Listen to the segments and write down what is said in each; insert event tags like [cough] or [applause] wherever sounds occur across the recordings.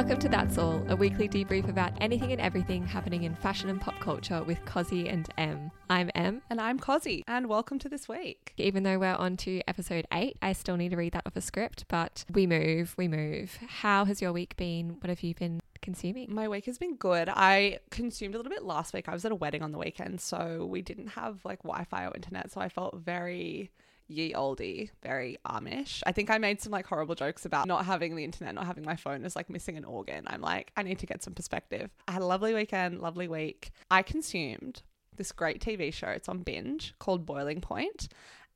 Welcome to That's All, a weekly debrief about anything and everything happening in fashion and pop culture with Cosi and Em. I'm Em. And I'm Cosi, and welcome to this week. Even though we're on to episode eight, I still need to read that off a script, but we move, we move. How has your week been? What have you been consuming? My week has been good. I consumed a little bit last week. I was at a wedding on the weekend, so we didn't have like Wi Fi or internet, so I felt very ye oldie, very Amish. I think I made some like horrible jokes about not having the internet, not having my phone as like missing an organ. I'm like, I need to get some perspective. I had a lovely weekend, lovely week. I consumed this great TV show. It's on binge called Boiling Point.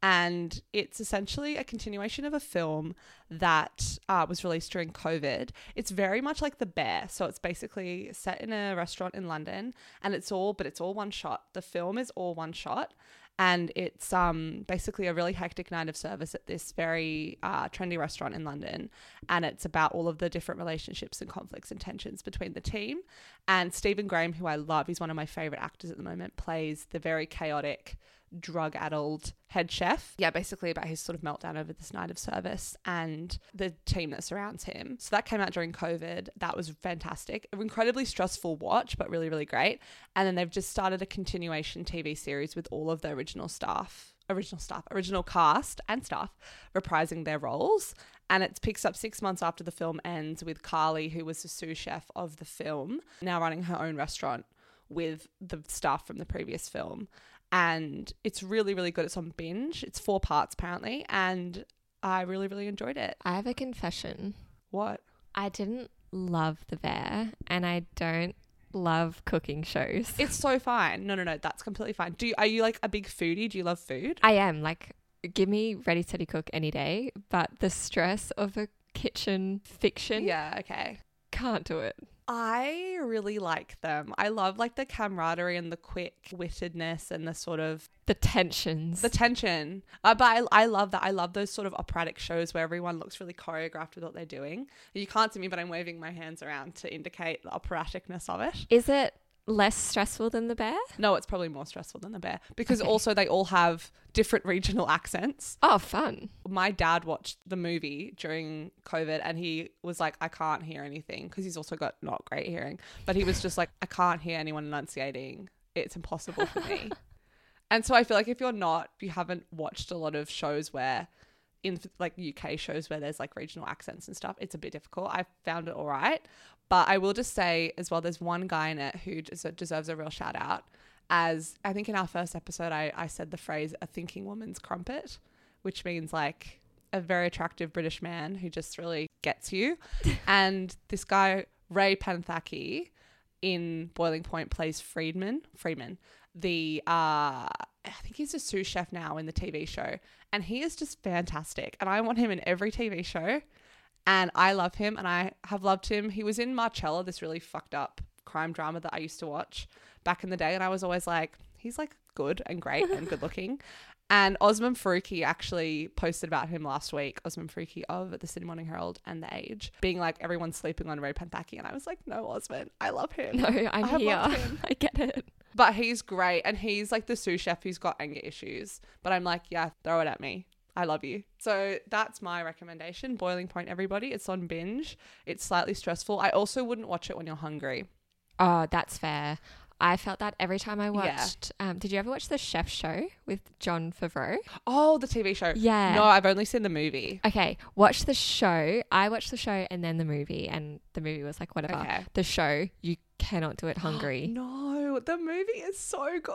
And it's essentially a continuation of a film that uh, was released during COVID. It's very much like The Bear. So it's basically set in a restaurant in London and it's all, but it's all one shot. The film is all one shot and it's um, basically a really hectic night of service at this very uh, trendy restaurant in London, and it's about all of the different relationships and conflicts and tensions between the team. And Stephen Graham, who I love, he's one of my favorite actors at the moment, plays the very chaotic drug addled head chef. Yeah, basically about his sort of meltdown over this night of service and the team that surrounds him. So that came out during COVID. That was fantastic. An incredibly stressful watch, but really, really great. And then they've just started a continuation TV series with all of the original staff original staff, original cast and staff reprising their roles. And it picks up six months after the film ends with Carly, who was the sous chef of the film, now running her own restaurant with the staff from the previous film and it's really really good. It's on binge. It's four parts apparently, and I really really enjoyed it. I have a confession. What? I didn't love The Bear, and I don't love cooking shows. It's so fine. No, no, no, that's completely fine. Do you, are you like a big foodie? Do you love food? I am. Like, give me ready, steady, cook any day. But the stress of a kitchen fiction, Yeah, okay. can't do it. I really like them. I love like the camaraderie and the quick wittedness and the sort of The tensions. the tension. Uh, but I, I love that. I love those sort of operatic shows where everyone looks really choreographed with what they're doing. You can't see me, but I'm waving my hands around to indicate the operaticness of it. Is it less stressful than The Bear? No, it's probably more stressful than the bear because Okay. also they all have different regional accents. Oh, fun. My dad watched the movie during COVID and he was like, I can't hear anything because he's also got not great hearing. But he was just like, I can't hear anyone enunciating. It's impossible for me. [laughs] and so I feel like if you're not, if you haven't watched a lot of shows where, in like UK shows where there's like regional accents and stuff, it's a bit difficult. I found it all right. But I will just say as well, there's one guy in it who des- deserves a real shout out. As I think in our first episode, I, I said the phrase a thinking woman's crumpet, which means like a very attractive British man who just really gets you. [laughs] and this guy, Ray Panthaki, in Boiling Point plays Freeman. Freeman, the uh, I think he's a sous chef now in the TV show, and he is just fantastic. And I want him in every TV show, and I love him, and I have loved him. He was in Marcella, this really fucked up crime drama that I used to watch back in the day, and I was always like, he's like good and great and good looking. [laughs] And Osman Faruqi actually posted about him last week, Osman Faruqi of the Sydney Morning Herald and The Age, being like, everyone's sleeping on Ray Panthaki. And I was like, no, Osman, I love him. No, I'm I here. love him. [laughs] I get it. But he's great. And he's like the sous chef who's got anger issues. But I'm like, yeah, throw it at me. I love you. So that's my recommendation. Boiling Point, everybody. It's on binge. It's slightly stressful. I also wouldn't watch it when you're hungry. Oh, that's fair. I felt that every time I Yeah. watched. Um, did you ever watch the Chef Show with Jon Favreau? Oh, the TV show. Yeah. No, I've only seen the movie. Okay, watch the show. I watched the show and then the movie, and the movie was like whatever. Okay. The show, you cannot do it hungry. [gasps] No, the movie is so good.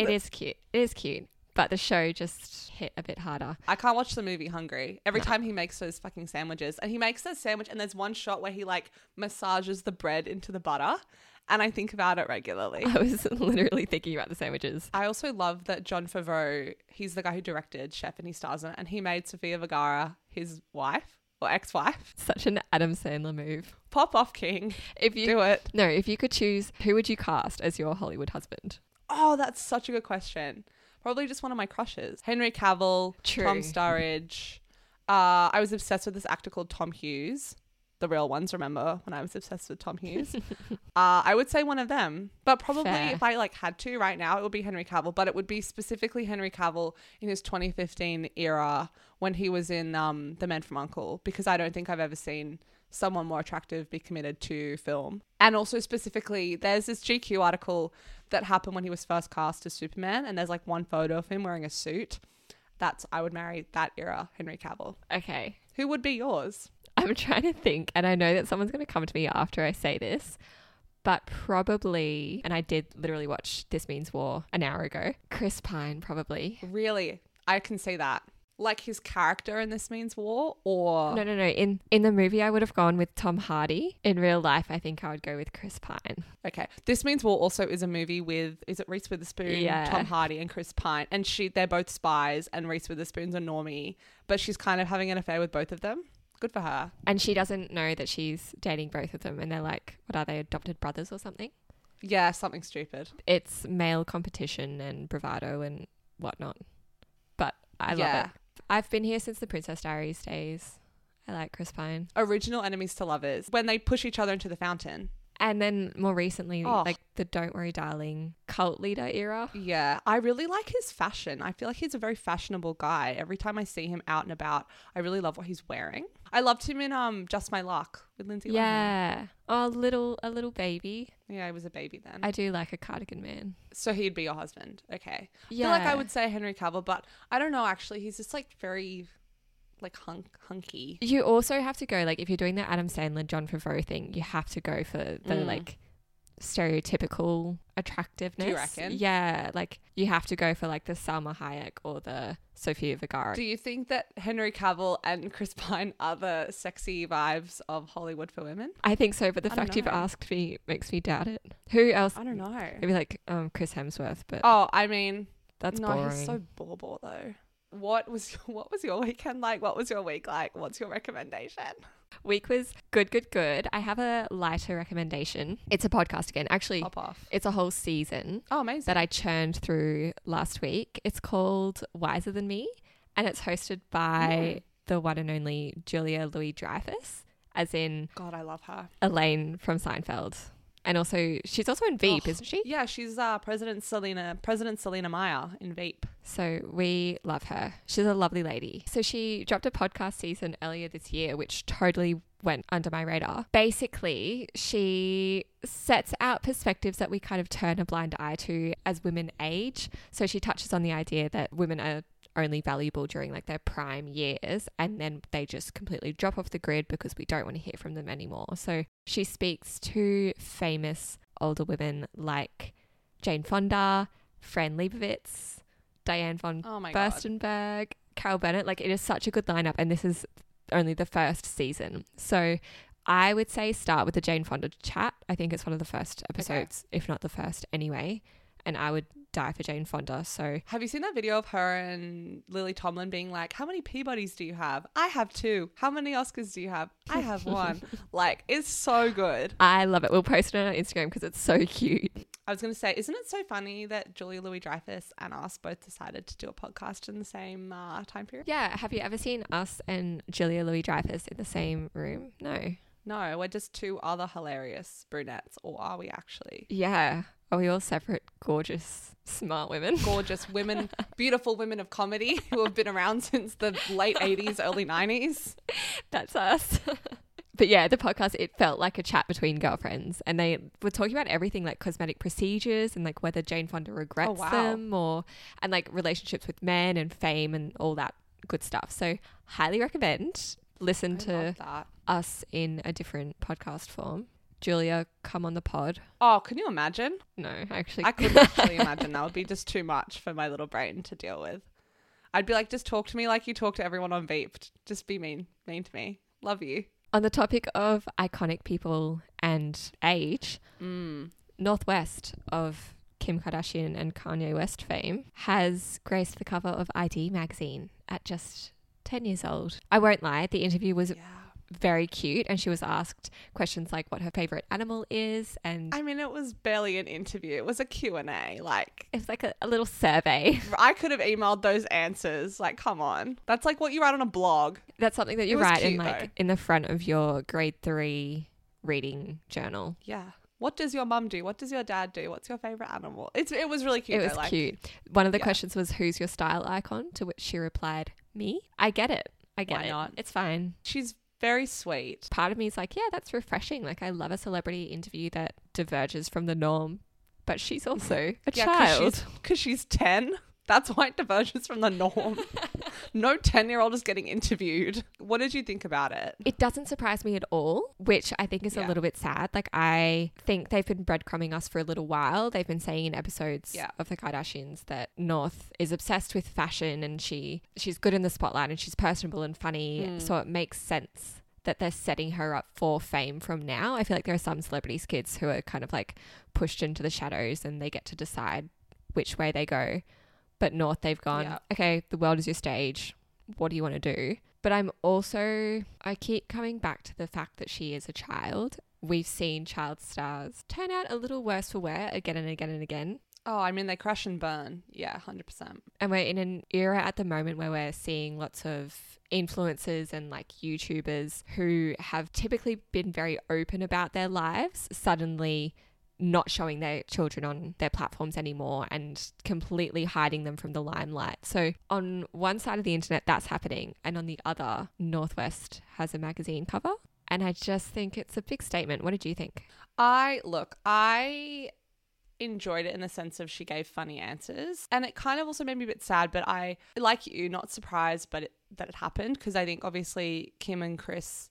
It is cute. It is cute, but the show just hit a bit harder. I can't watch the movie hungry. Every No. time he makes those fucking sandwiches, and he makes the sandwich, and there's one shot where he like massages the bread into the butter, and I think about it regularly. I was [laughs] literally thinking about the sandwiches. I also love that Jon Favreau, he's the guy who directed Chef and he stars in it, and he made Sofia Vergara his wife or ex wife. [laughs] Such an Adam Sandler move. Pop off, King. If you Do it. no, if you could choose, who would you cast as your Hollywood husband? Oh, that's such a good question. Probably just one of my crushes. Henry Cavill, True. Tom Sturridge. Uh, I was obsessed with this actor called Tom Hughes. The real ones, remember when I was obsessed with Tom Hughes? [laughs] uh, I would say one of them, but probably Fair. if I like had to right now, it would be Henry Cavill. But it would be specifically Henry Cavill in his 2015 era when he was in um, The Man from Uncle, because I don't think I've ever seen someone more attractive be committed to film. And also specifically, there's this GQ article that happened when he was first cast as Superman, and there's like one photo of him wearing a suit. That's I would marry that era Henry Cavill. Okay. Who would be yours? I'm trying to think, and I know that someone's going to come to me after I say this, but probably, and I did literally watch This Means War an hour ago. Chris Pine, probably. Really, I can see that. Like his character in This Means War, or No, no, no. In in the movie, I would have gone with Tom Hardy. In real life, I think I would go with Chris Pine. Okay. This Means War also is a movie with is it Reese Witherspoon, Yeah. Tom Hardy, and Chris Pine. And she they're both spies and Reese Witherspoon's a normie, but she's kind of having an affair with both of them. Good for her. And she doesn't know that she's dating both of them, and they're like, what are they, adopted brothers or something? Yeah, something stupid. It's male competition and bravado and whatnot. But I love Yeah. it. I've been here since the Princess Diaries days. I like Chris Pine. Original enemies to lovers. When they push each other into the fountain. And then more recently, Oh. like the Don't Worry Darling cult leader era. Yeah, I really like his fashion. I feel like he's a very fashionable guy. Every time I see him out and about, I really love what he's wearing. I loved him in um Just My Luck with Lindsay Lohan. Yeah. Oh, little a little baby. Yeah, I was a baby then. I do like a cardigan man. so he'd be your husband. Okay. Yeah. I feel like I would say Henry Cavill, but I don't know actually. He's just like very like hunk hunky. You also have to go like if you're doing the Adam Sandler Jon Favreau thing, you have to go for the Mm. like stereotypical attractiveness. Do you reckon? Yeah, like you have to go for like the Salma Hayek or the Sofia Vergara. Do you think that Henry Cavill and Chris Pine are the sexy vibes of Hollywood for women? I think so, but the fact you've asked me makes me doubt it. Who else? I don't know. Maybe like um Chris Hemsworth, but Oh, I mean, that's no, boring. he's so bore bore though. What was [laughs] what was your weekend like? What was your week like? What's your recommendation? Week was good, good, good. I have a lighter recommendation. It's a podcast again. Actually, Pop off. it's a whole season Oh, amazing. that I churned through last week. It's called Wiser Than Me, and it's hosted by Mm. the one and only Julia Louis Dreyfus, as in God, I love her. Elaine from Seinfeld. And also, she's also in Veep, Oh, isn't she? Yeah, she's uh, President Selena President Selina Meyer in Veep. So we love her. She's a lovely lady. So she dropped a podcast season earlier this year, which totally went under my radar. Basically, she sets out perspectives that we kind of turn a blind eye to as women age. So she touches on the idea that women are only valuable during like their prime years and then they just completely drop off the grid because we don't want to hear from them anymore. So she speaks to famous older women like Jane Fonda, Fran Lebowitz, Diane von Oh my god. Furstenberg, Carol Burnett. Like it is such a good lineup, and this is only the first season. So I would say start with the Jane Fonda chat. I think it's one of the first episodes, if not the first anyway. And I would die for Jane Fonda. So Have you seen that video of her and Lily Tomlin being like, How many Peabodys do you have? I have two. How many Oscars do you have? I have one. [laughs] like, it's so good. I love it. We'll post it on our Instagram because it's so cute. I was going to say, isn't it so funny that Julia Louis Dreyfus and us both decided to do a podcast in the same uh, time period? Yeah. Have you ever seen us and Julia Louis Dreyfus in the same room? No. No, we're just two other hilarious brunettes, or are we actually? Yeah. Are we all separate, gorgeous, smart women? [laughs] Gorgeous women, beautiful women of comedy who have been around since the late 80s, early 90s. That's us. [laughs] but yeah, the podcast, it felt like a chat between girlfriends. And they were talking about everything like cosmetic procedures and like whether Jane Fonda regrets oh, wow. them or, and like relationships with men and fame and all that good stuff. So, highly recommend. Listen I to us in a different podcast form. Julia, come on the pod. Oh, can you imagine? No, actually, I couldn't actually [laughs] imagine that would be just too much for my little brain to deal with. I'd be like, just talk to me like you talk to everyone on Veep. Just be mean, mean to me. Love you. on the topic of iconic people and age, Mm. North West of Kim Kardashian and Kanye West fame has graced the cover of i-D magazine at just 10 years old. I won't lie, the interview was Yeah. Very cute and she was asked questions like what her favorite animal is and I mean, it was barely an interview. It was a Q&A. Like, it was like a, a little survey. [laughs] I could have emailed those answers. Like, come on. That's like what you write on a blog. That's something that you write in like though. in the front of your grade 3 reading journal. Yeah. What does your mum do? What does your dad do? What's your favorite animal? It's it was really cute. it though, was like, cute. One of the yeah. questions was who's your style icon to which she replied, "Me." I get it. I get Why it. not? It's fine. She's very sweet. Part of me is like, yeah, that's refreshing. Like, I love a celebrity interview that diverges from the norm, but she's also a Yeah, child. [laughs] because she's, 10. That's why it diverges from the norm. [laughs] no 10 year old is getting interviewed. What did you think about it? It doesn't surprise me at all, which I think is a little bit sad. Like, I think they've been breadcrumbing us for a little while. They've been saying in episodes Yeah. of the Kardashians that North is obsessed with fashion and she she's good in the spotlight and she's personable and funny. Mm. So it makes sense that they're setting her up for fame from now. I feel like there are some celebrities' kids who are kind of like pushed into the shadows and they get to decide which way they go. But North, they've gone, Yeah. okay, the world is your stage. What do you want to do? But I'm also, I keep coming back to the fact that she is a child. We've seen child stars turn out a little worse for wear again and again and again. Oh, I mean, they crash and burn. Yeah, 100%. And we're in an era at the moment where we're seeing lots of influencers and like YouTubers who have typically been very open about their lives suddenly not showing their children on their platforms anymore and completely hiding them from the limelight. So on one side of the internet that's happening and on the other North West has a magazine cover and I just think it's a big statement. What did you think? I look, I enjoyed it in the sense of she gave funny answers and it kind of also made me a bit sad but i like you not surprised but it, that it happened because i think obviously kim and kris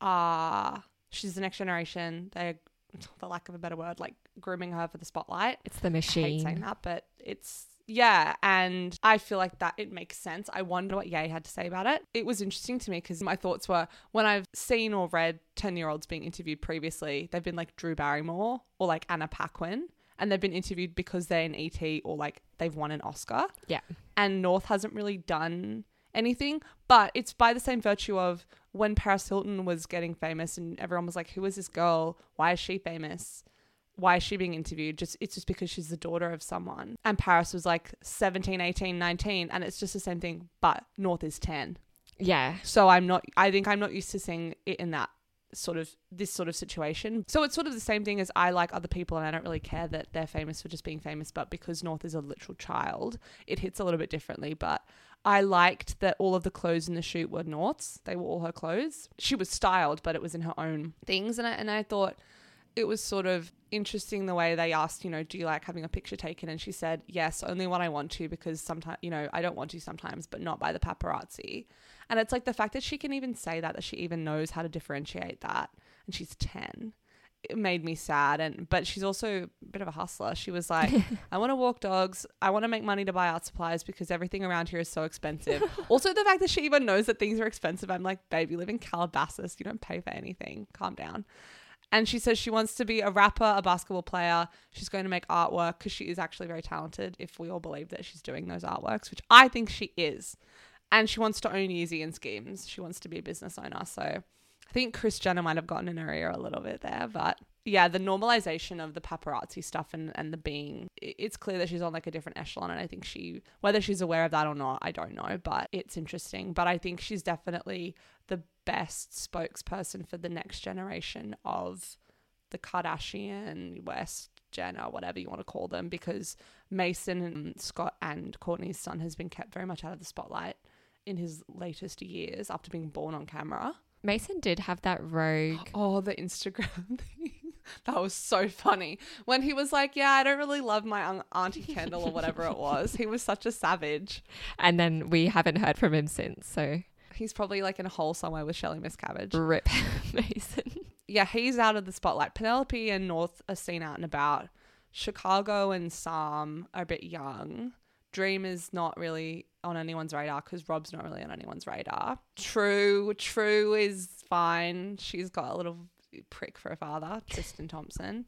are she's the next generation they're [laughs] for lack of a better word like grooming her for the spotlight It's the I hate saying that, but it's yeah, and I feel like that it makes sense. I wonder what Ye had to say about it. It was interesting to me because my thoughts were when I've seen or read ten year olds being interviewed previously, they've been like Drew Barrymore or like Anna Paquin, and they've been interviewed because they're in ET or like they've won an Oscar. Yeah. and North hasn't really done anything, but it's by the same virtue of when Paris Hilton was getting famous and everyone was like, "Who is this girl? Why is she famous?" why is she being interviewed just it's just because she's the daughter of someone and paris was like 17 18 19 and it's just the same thing but north is 10 Yeah. so i'm not i think i'm not used to seeing it in that sort of this sort of situation so it's sort of the same thing as i like other people and i don't really care that they're famous for just being famous but because north is a literal child it hits a little bit differently but I liked that all of the clothes in the shoot were North's. They were all her clothes. She was styled, but it was in her own things. And I, and I thought it was sort of interesting the way they asked, you know, do you like having a picture taken? And she said, yes, only when I want to, because sometimes, you know, I don't want to sometimes, but not by the paparazzi. And it's like the fact that she can even say that, that she even knows how to differentiate that. And she's 10. It made me sad. And, but she's also a bit of a hustler. She was like, [laughs] I want to walk dogs. I want to make money to buy art supplies because everything around here is so expensive. also, the fact that she even knows that things are expensive. I'm like, babe, you live in Calabasas. You don't pay for anything. Calm down. And she says she wants to be a rapper, a basketball player. She's going to make artwork because she is actually very talented, if we all believe that she's doing those artworks, which I think she is. And she wants to own Yeezy and Skims. She wants to be a business owner. So I think Kris Jenner might have gotten in her ear a little bit there. But yeah, the normalization of the paparazzi stuff and, and the being, it's clear that she's on like a different echelon. And I think she, whether she's aware of that or not, I don't know. But it's interesting. But I think she's definitely the best spokesperson for the next generation of the Kardashian, West, Jenner, whatever you want to call them, because Mason and Scott and Courtney's son has been kept very much out of the spotlight in his latest years after being born on camera. Mason did have that rogue. [gasps] Oh, the Instagram [laughs] thing. That was so funny. When he was like, Yeah, I don't really love my un- Auntie Kendall or whatever it was. He was such a savage. [laughs] And then we haven't heard from him since. So He's probably like in a hole somewhere with Shelly Miscavige. rip [laughs] Mason. yeah, he's out of the spotlight. Penelope and North are seen out and about. Chicago and Sam are a bit young. Dream is not really on anyone's radar because Rob's not really on anyone's radar. True, True is fine. She's got a little prick for a father, Tristan Thompson.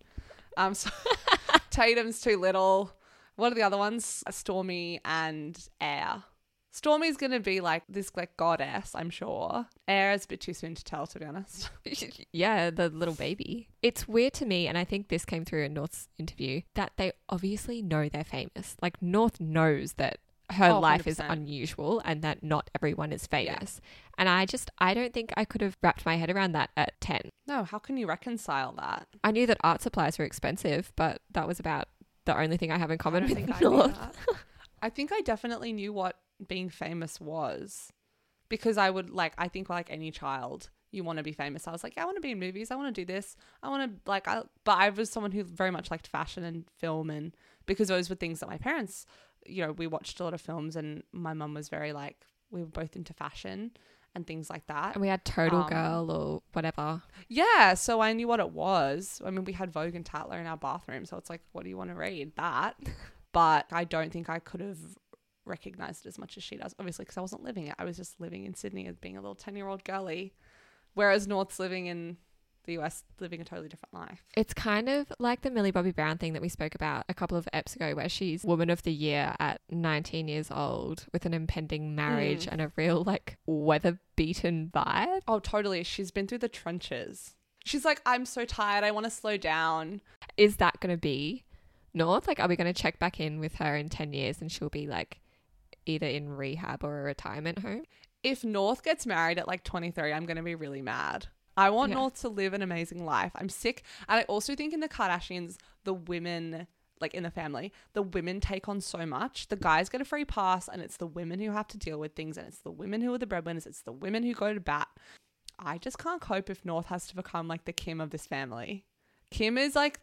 Um, so [laughs] Tatum's too little. What are the other ones? Stormi and Aire. Stormi's gonna be like this like goddess, I'm sure. Aire is a bit too soon to tell, to be honest. [laughs] yeah, the little baby. It's weird to me, and I think this came through in North's interview, that they obviously know they're famous. Like, North knows that her Oh, life is unusual and that not everyone is famous. And I just, I don't think I could have wrapped my head around that at 10. No, how can you reconcile that? I knew that art supplies were expensive, but that was about the only thing I have in common I with think I. I think I definitely knew what being famous was because I would like I think like any child you want to be famous. I was like, yeah, I want to be in movies. I want to do this. I want to like I but I was someone who very much liked fashion and film and because those were things that my parents, you know, we watched a lot of films and my mum was very like we were both into fashion and things like that. And we had Total Um, Girl or whatever. Yeah, so I knew what it was. I mean, we had Vogue and Tatler in our bathroom, so it's like, what do you want to read? That. [laughs] but I don't think I could have recognized it as much as she does, obviously, because I wasn't living it. I was just living in Sydney as being a little 10 year old girly, whereas North's living in the US, living a totally different life. It's kind of like the Millie Bobby Brown thing that we spoke about a couple of eps ago, where she's Woman of the Year at 19 years old with an impending marriage Mm. and a real like weather beaten vibe. Oh, totally. She's been through the trenches. She's like, I'm so tired. I want to slow down. Is that going to be North? Like, are we going to check back in with her in 10 years and she'll be like either in rehab or a retirement home? if North gets married at like 23, I'm going to be really mad. I want Yeah. North to live an amazing life. I'm sick. And I also think in the Kardashians, the women, like in the family, the women take on so much. The guys get a free pass, and it's the women who have to deal with things, and it's the women who are the breadwinners, it's the women who go to bat. I just can't cope if North has to become like the Kim of this family. Kim is like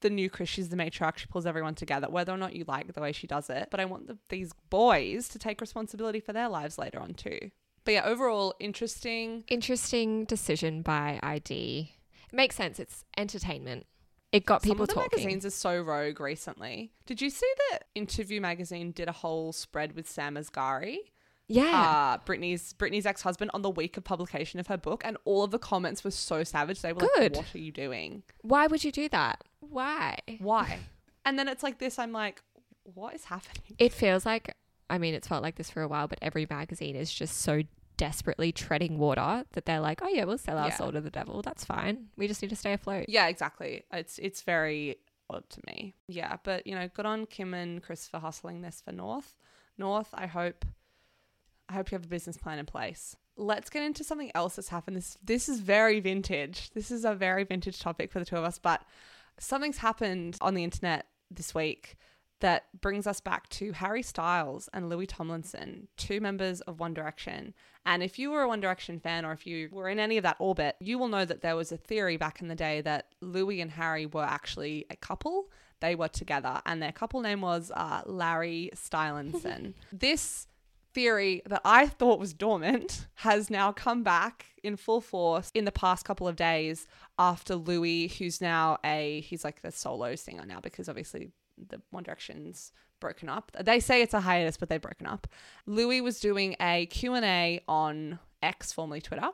the new Kris. She's the matriarch. She pulls everyone together, whether or not you like the way she does it. But I want the, these boys to take responsibility for their lives later on too. But yeah, overall interesting. Interesting decision by i-D. It makes sense. It's entertainment. It got people Some of the talking. magazines are so rogue recently. Did you see that Interview magazine did a whole spread with Sam Asghari, yeah. uh, Britney's Britney's ex husband, on the week of publication of her book, and all of the comments were so savage. They were Good. like, "What are you doing? Why would you do that? Why? Why?" and then it's like this. I'm like, "What is happening?" It feels like, I mean, it's felt like this for a while, but every magazine is just so desperately treading water that they're like, oh, yeah, we'll sell our Yeah. soul to the devil. That's fine. We just need to stay afloat. Yeah, exactly. It's it's very odd to me. Yeah, but you know, good on Kim and Kris for hustling this for North. North, I hope I hope you have a business plan in place. Let's get into something else that's happened. This this is very vintage. This is a very vintage topic for the two of us, but something's happened on the internet this week that brings us back to Harry Styles and Louis Tomlinson, two members of One Direction. And if you were a One Direction fan or if you were in any of that orbit, you will know that there was a theory back in the day that Louis and Harry were actually a couple. They were together, and their couple name was uh, Larry Stylinson. [laughs] this theory that I thought was dormant has now come back in full force in the past couple of days after Louis, who's now a he's like the solo singer now because obviously the One Direction's broken up. They say it's a hiatus, but they've broken up. Louis was doing a Q&A on X, formerly Twitter,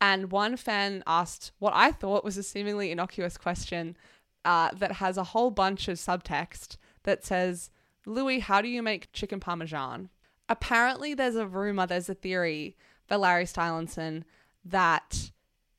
and one fan asked what I thought was a seemingly innocuous question uh, that has a whole bunch of subtext that says, Louis, how do you make chicken parmesan? Apparently, there's a rumor, there's a theory for Larry Stylinson that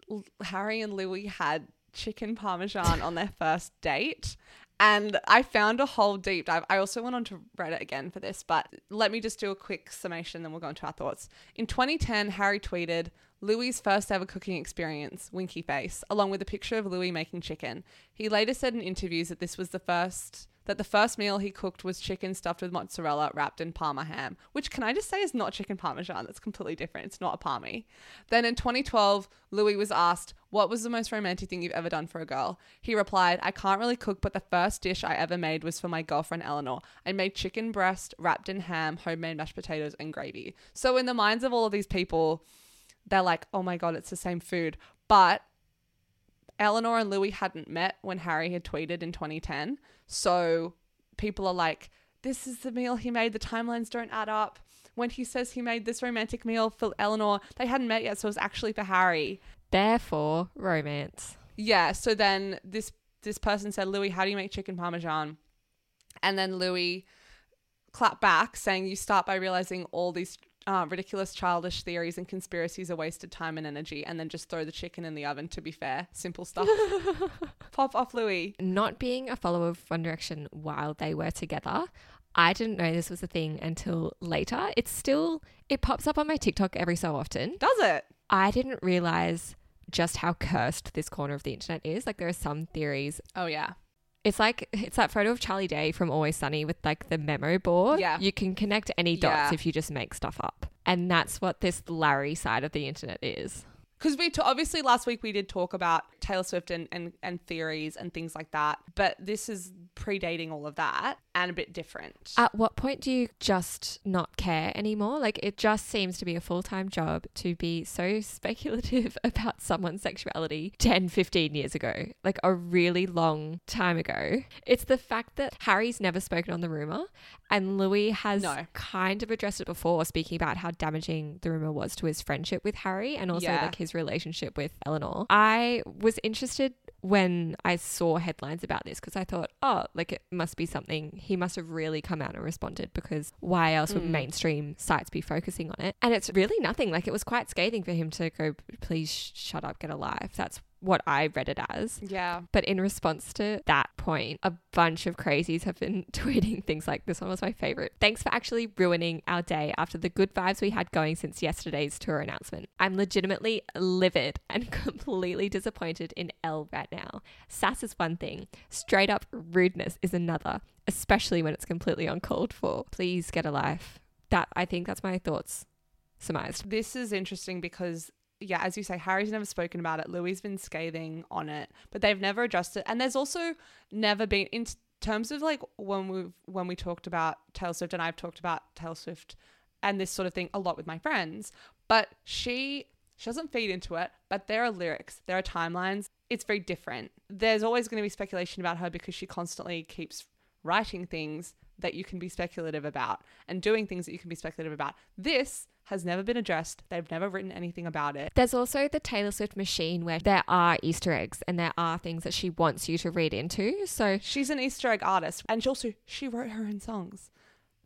L- Harry and Louis had chicken parmesan on their first date. And I found a whole deep dive. I also went on to Reddit again for this, but let me just do a quick summation, then we'll go into our thoughts. In 2010, Harry tweeted Louis' first ever cooking experience, winky face, along with a picture of Louis making chicken. He later said in interviews that this was the first that the first meal he cooked was chicken stuffed with mozzarella wrapped in parma ham, which can I just say is not chicken parmesan. That's completely different. It's not a parmy. Then in 2012, Louis was asked, What was the most romantic thing you've ever done for a girl? He replied, I can't really cook, but the first dish I ever made was for my girlfriend Eleanor. I made chicken breast wrapped in ham, homemade mashed potatoes, and gravy. So in the minds of all of these people, they're like, oh my God, it's the same food. But Eleanor and Louis hadn't met when Harry had tweeted in 2010. So people are like, this is the meal he made. The timelines don't add up. When he says he made this romantic meal for Eleanor, they hadn't met yet. So it was actually for Harry. Therefore, romance. Yeah. So then this this person said, Louis, how do you make chicken parmesan? And then Louis clapped back, saying, "You start by realizing all these uh, ridiculous, childish theories and conspiracies are wasted time and energy, and then just throw the chicken in the oven." To be fair, simple stuff. [laughs] Pop off, Louis. Not being a follower of One Direction while they were together, I didn't know this was a thing until later. It's still, it pops up on my TikTok every so often. Does it? I didn't realize just how cursed this corner of the internet is. Like, there are some theories. Oh yeah. It's like, it's that photo of Charlie Day from Always Sunny with like the memo board. Yeah. You can connect any dots Yeah. if you just make stuff up. And that's what this Larry side of the internet is. Because we t- obviously last week we did talk about Taylor Swift and, and and theories and things like that, but this is predating all of that and a bit different. At what point do you just not care anymore? Like, it just seems to be a full time job to be so [laughs] speculative [laughs] about someone's sexuality 10, 15 years ago, like a really long time ago. It's the fact that Harry's never spoken on the rumor and Louis has No. kind of addressed it before, speaking about how damaging the rumor was to his friendship with Harry and also Yeah. like his relationship with Eleanor. I was interested when I saw headlines about this because I thought, oh, like it must be something. He must have really come out and responded because why else would Mm. mainstream sites be focusing on it? And it's really nothing. Like it was quite scathing for him to go, please sh- shut up, get a life. That's what I read it as. yeah. But in response to that point, a bunch of crazies have been [laughs] tweeting things like this one was my favorite. Thanks for actually ruining our day after the good vibes we had going since yesterday's tour announcement. I'm legitimately livid [laughs] and completely disappointed in L right now. Sass is one thing, straight up rudeness is another, especially when it's completely uncalled for. Please get a life. That I think that's my thoughts surmised. This is interesting because yeah, as you say, Harry's never spoken about it. Louis's been scathing on it, but they've never addressed it. And there's also never been in terms of like when we when we talked about Taylor Swift and I've talked about Taylor Swift and this sort of thing a lot with my friends, but she she doesn't feed into it, but there are lyrics, there are timelines. It's very different. There's always going to be speculation about her because she constantly keeps writing things that you can be speculative about and doing things that you can be speculative about. This has never been addressed. They've never written anything about it. There's also the Taylor Swift machine where there are Easter eggs and there are things that she wants you to read into. So She's an Easter egg artist, and she also she wrote her own songs.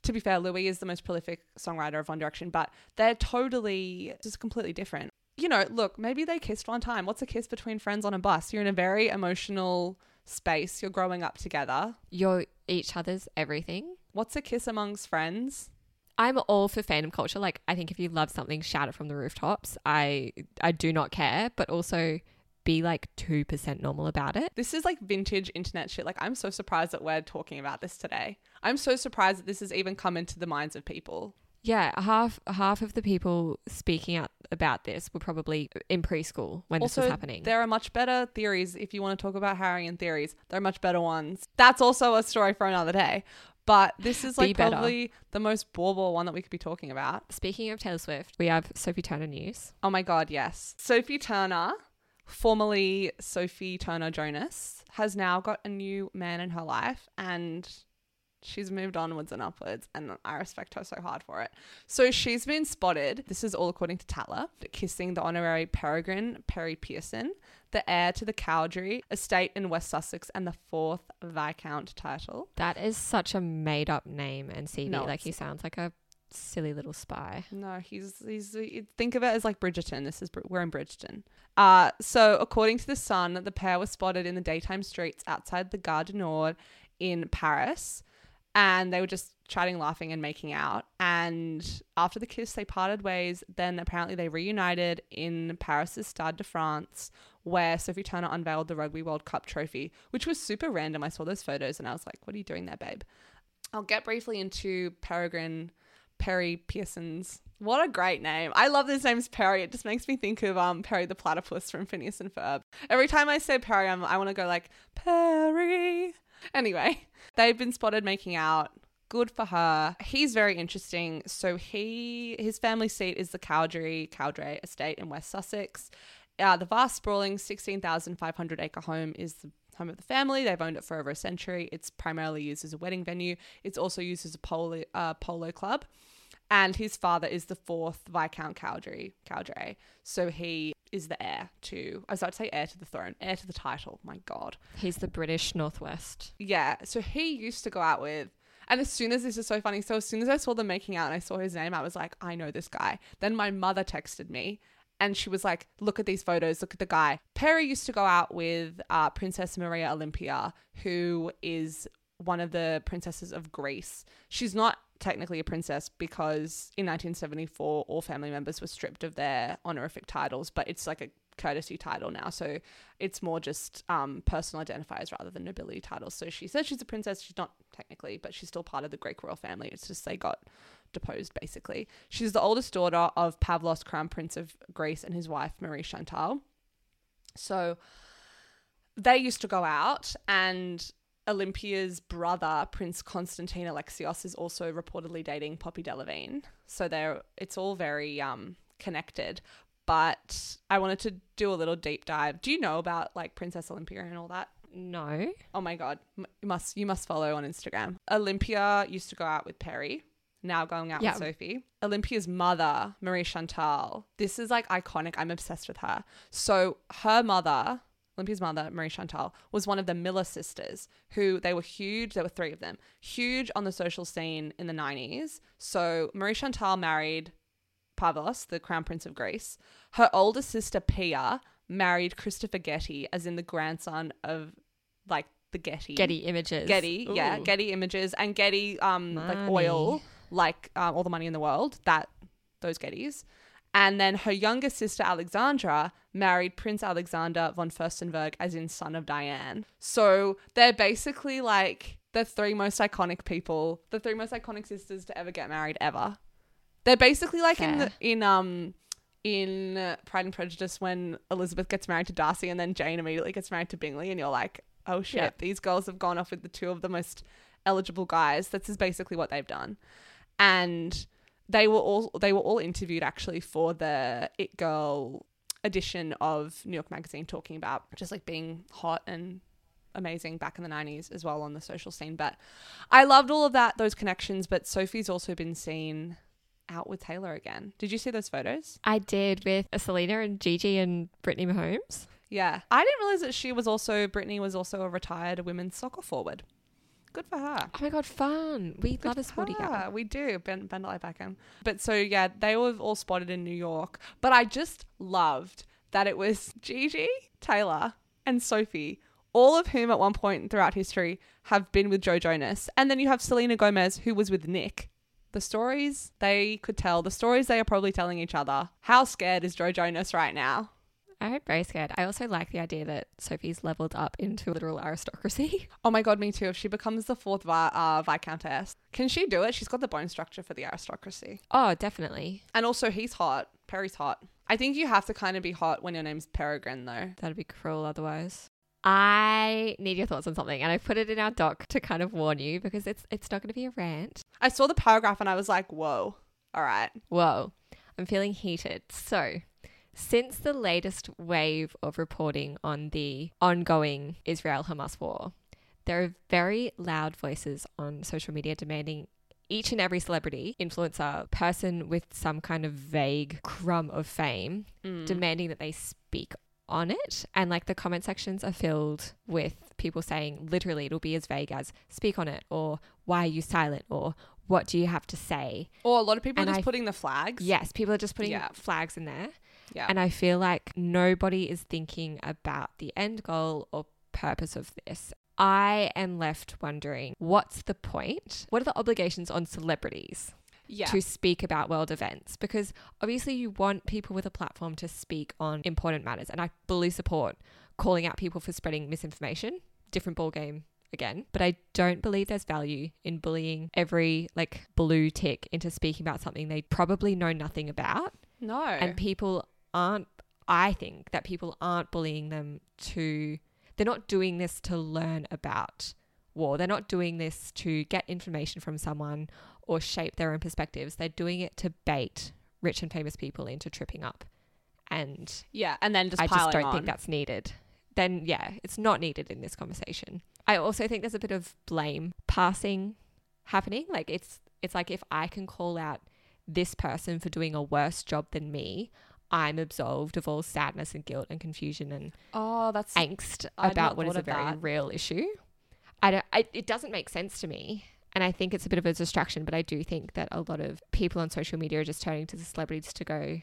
To be fair, Louis is the most prolific songwriter of One Direction, but they're totally just completely different. You know, look, maybe they kissed one time. What's a kiss between friends on a bus? You're in a very emotional space. You're growing up together. you're each other's everything. What's a kiss amongst friends? I'm all for fandom culture. Like I think if you love something, shout it from the rooftops. I I do not care, but also be like two percent normal about it. This is like vintage internet shit. Like, I'm so surprised that we're talking about this today. I'm so surprised that this has even come into the minds of people. Yeah, half half of the people speaking out about this were probably in preschool when this was happening. There are much better theories. If you want to talk about Harry and theories, there are much better ones. That's also a story for another day. But this is Be like better. probably the most bauble one that we could be talking about. Speaking of Taylor Swift, we have Sophie Turner news. Oh my God, yes. Sophie Turner, formerly Sophie Turner Jonas, has now got a new man in her life and she's moved onwards and upwards. And I respect her so hard for it. So she's been spotted, this is all according to Tatler, kissing the honorary peregrine Perry Pearson, the heir to the Cowdray estate in West Sussex and the fourth Viscount title. That is such a made up name and CV. No, like he sounds like a silly little spy. No, he's he's think of it as like Bridgerton. This is we're in Bridgerton. Uh, so according to the Sun, the pair was spotted in the daytime streets outside the Gare du Nord in Paris, and they were just chatting, laughing, and making out. And after the kiss, they parted ways. Then apparently they reunited in Paris's Stade de France, where Sophie Turner unveiled the Rugby World Cup trophy, which was super random. I saw those photos and I was like, "What are you doing there, babe?" I'll get briefly into Peregrine Perry Pearson's. What a great name. I love this name's Perry. It just makes me think of um Perry the platypus from Phineas and Ferb. Every time I say Perry, I'm, I want to go like, Perry. Anyway, [laughs] they've been spotted making out. Good for her. He's very interesting. So he his family seat is the Cowdrey Cowdray estate in West Sussex. Uh, the vast, sprawling 16,500 acre home is the home of the family. They've owned it for over a century. It's primarily used as a wedding venue. It's also used as a polo, uh, polo club. And his father is the fourth Viscount Cowdrey, Cowdray. So he is the heir to, I was about to say heir to the throne, heir to the title. My God. He's the British North West. Yeah. So he used to go out with, and as soon as this is so funny, so as soon as I saw them making out and I saw his name, I was like, I know this guy. Then my mother texted me and she was like, look at these photos, look at the guy. Perry used to go out with uh, Princess Maria Olympia, who is one of the princesses of Greece. She's not technically a princess because in 1974 all family members were stripped of their honorific titles, but it's like a courtesy title now. So it's more just um, personal identifiers rather than nobility titles. So she says she's a princess. She's not technically, but she's still part of the Greek royal family. It's just they got deposed, basically. She's the oldest daughter of Pavlos, Crown Prince of Greece, and his wife, Marie Chantal. So they used to go out, and Olympia's brother, Prince Constantine Alexios, is also reportedly dating Poppy Delevingne. So they're it's all very um, connected. But I wanted to do a little deep dive. Do you know about like Princess Olympia and all that? No. Oh my god, you must you must follow on Instagram. Olympia used to go out with Perry. Now going out Yeah. with Sophie. Olympia's mother, Marie Chantal. This is like iconic. I'm obsessed with her. So her mother, Olympia's mother, Marie Chantal, was one of the Miller sisters who they were huge. There were three of them, huge on the social scene in the 90s. So Marie Chantal married Pavlos, the crown prince of Greece. Her older sister Pia married Christopher Getty, as in the grandson of like the Getty. Getty images. Getty, yeah, Getty Images and Getty, um, like oil, like um, all the money in the world. That those Gettys, and then her younger sister Alexandra married Prince Alexander von Furstenberg, as in son of Diane. So they're basically like the three most iconic people, the three most iconic sisters to ever get married ever. They're basically like in the, in um in Pride and Prejudice when Elizabeth gets married to Darcy and then Jane immediately gets married to Bingley and you're like, oh shit, Yeah. these girls have gone off with the two of the most eligible guys. This is basically what they've done, and they were all they were all interviewed actually for the It Girl edition of New York Magazine, talking about just like being hot and amazing back in the 90s as well on the social scene. But i loved all of that those connections but sophie's also been seen out with taylor again. Did you see those photos? I did with Selena and Gigi and Brittany Mahomes. yeah. I didn't realize that she was also brittany was also a retired women's soccer forward good for her Oh my god, fun. We love a sporty. Ah, we do. Ben Ben like Beckham. But so yeah, they were all spotted in New York. But I just loved that it was [laughs] Gigi, Taylor, and Sophie, all of whom at one point throughout history have been with Joe Jonas. And then you have Selena Gomez, who was with Nick. The stories they could tell, the stories they are probably telling each other. How scared is Joe Jonas right now? I'm very scared. I also like the idea that Sophie's leveled up into literal aristocracy. [laughs] Oh my god, me too. If she becomes the fourth vi- uh, Viscountess, can she do it? She's got the bone structure for the aristocracy. Oh, definitely. And also, he's hot. Perry's hot. I think you have to kind of be hot when your name's Peregrine, though. That'd be cruel otherwise. I need your thoughts on something, and I put it in our doc to kind of warn you because it's it's not going to be a rant. I saw the paragraph and I was like, whoa. All right. Whoa, I'm feeling heated. So, since the latest wave of reporting on the ongoing Israel Hamas war, there are very loud voices on social media demanding each and every celebrity, influencer, person with some kind of vague crumb of fame Mm. demanding that they speak on it. And like the comment sections are filled with people saying literally it'll be as vague as speak on it or why are you silent or what do you have to say? Or a lot of people And are just I- putting the flags. Yes, people are just putting Yeah. flags in there. Yeah. And I feel like nobody is thinking about the end goal or purpose of this. I am left wondering what's the point? What are the obligations on celebrities? yeah. to speak about world events because obviously you want people with a platform to speak on important matters and I fully support calling out people for spreading misinformation different ball game again but I don't believe there's value in bullying every like blue tick into speaking about something they probably know nothing about no. and people aren't I think that people aren't bullying them to they're not doing this to learn about war. They're not doing this to get information from someone or shape their own perspectives. They're doing it to bait rich and famous people into tripping up. And yeah. And then just I just don't on. think that's needed. Then yeah, it's not needed in this conversation. I also think there's a bit of blame passing happening. Like it's it's like if I can call out this person for doing a worse job than me, I'm absolved of all sadness and guilt and confusion and Oh, that's. angst about what is a very that. real issue. I don't. I, it doesn't make sense to me, and I think it's a bit of a distraction. But I do think that a lot of people on social media are just turning to the celebrities to go.